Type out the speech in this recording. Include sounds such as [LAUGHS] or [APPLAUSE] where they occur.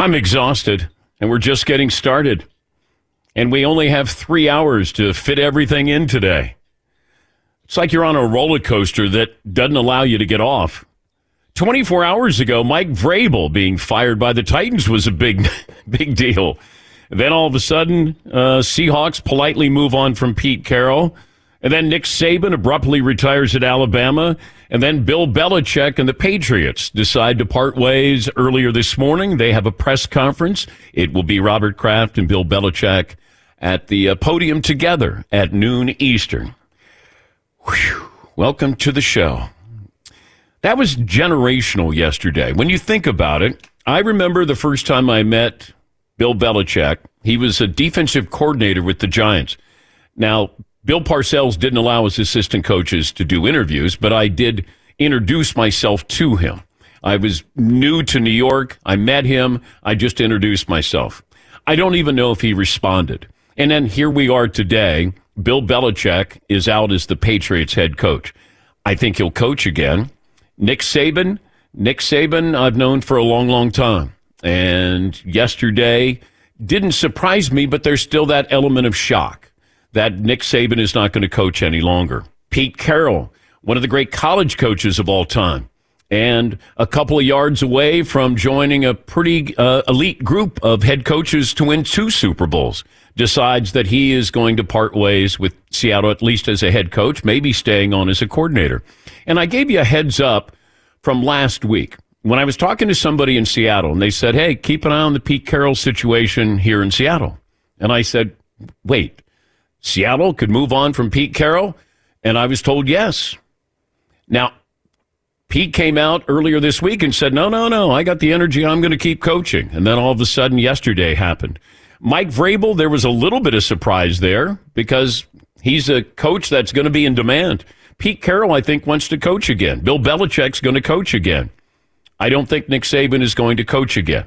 I'm exhausted, and we're just getting started. And we only have three hours to fit everything in today. It's like you're on a roller coaster that doesn't allow you to get off. 24 hours ago, Mike Vrabel being fired by the Titans was a big, [LAUGHS] big deal. Then all of a sudden, uh, Seahawks politely move on from Pete Carroll. And then Nick Saban abruptly retires at Alabama. And then Bill Belichick and the Patriots decide to part ways earlier this morning. They have a press conference. It will be Robert Kraft and Bill Belichick at the uh, podium together at noon Eastern. Whew. Welcome to the show. That was generational yesterday. When you think about it, I remember the first time I met Bill Belichick. He was a defensive coordinator with the Giants. Now, Bill Parcells didn't allow his assistant coaches to do interviews, but I did introduce myself to him. I was new to New York. I met him. I just introduced myself. I don't even know if he responded. And then here we are today. Bill Belichick is out as the Patriots head coach. I think he'll coach again. Nick Saban, Nick Saban, I've known for a long, long time. And yesterday didn't surprise me, but there's still that element of shock that Nick Saban is not going to coach any longer. Pete Carroll, one of the great college coaches of all time, and a couple of yards away from joining a pretty uh, elite group of head coaches to win two Super Bowls, decides that he is going to part ways with Seattle, at least as a head coach, maybe staying on as a coordinator. And I gave you a heads up from last week when I was talking to somebody in Seattle, and they said, Hey, keep an eye on the Pete Carroll situation here in Seattle. And I said, Wait, Seattle could move on from Pete Carroll? And I was told yes. Now, Pete came out earlier this week and said, no, no, no, I got the energy. I'm going to keep coaching. And then all of a sudden, yesterday happened. Mike Vrabel, there was a little bit of surprise there because he's a coach that's going to be in demand. Pete Carroll, I think, wants to coach again. Bill Belichick's going to coach again. I don't think Nick Saban is going to coach again.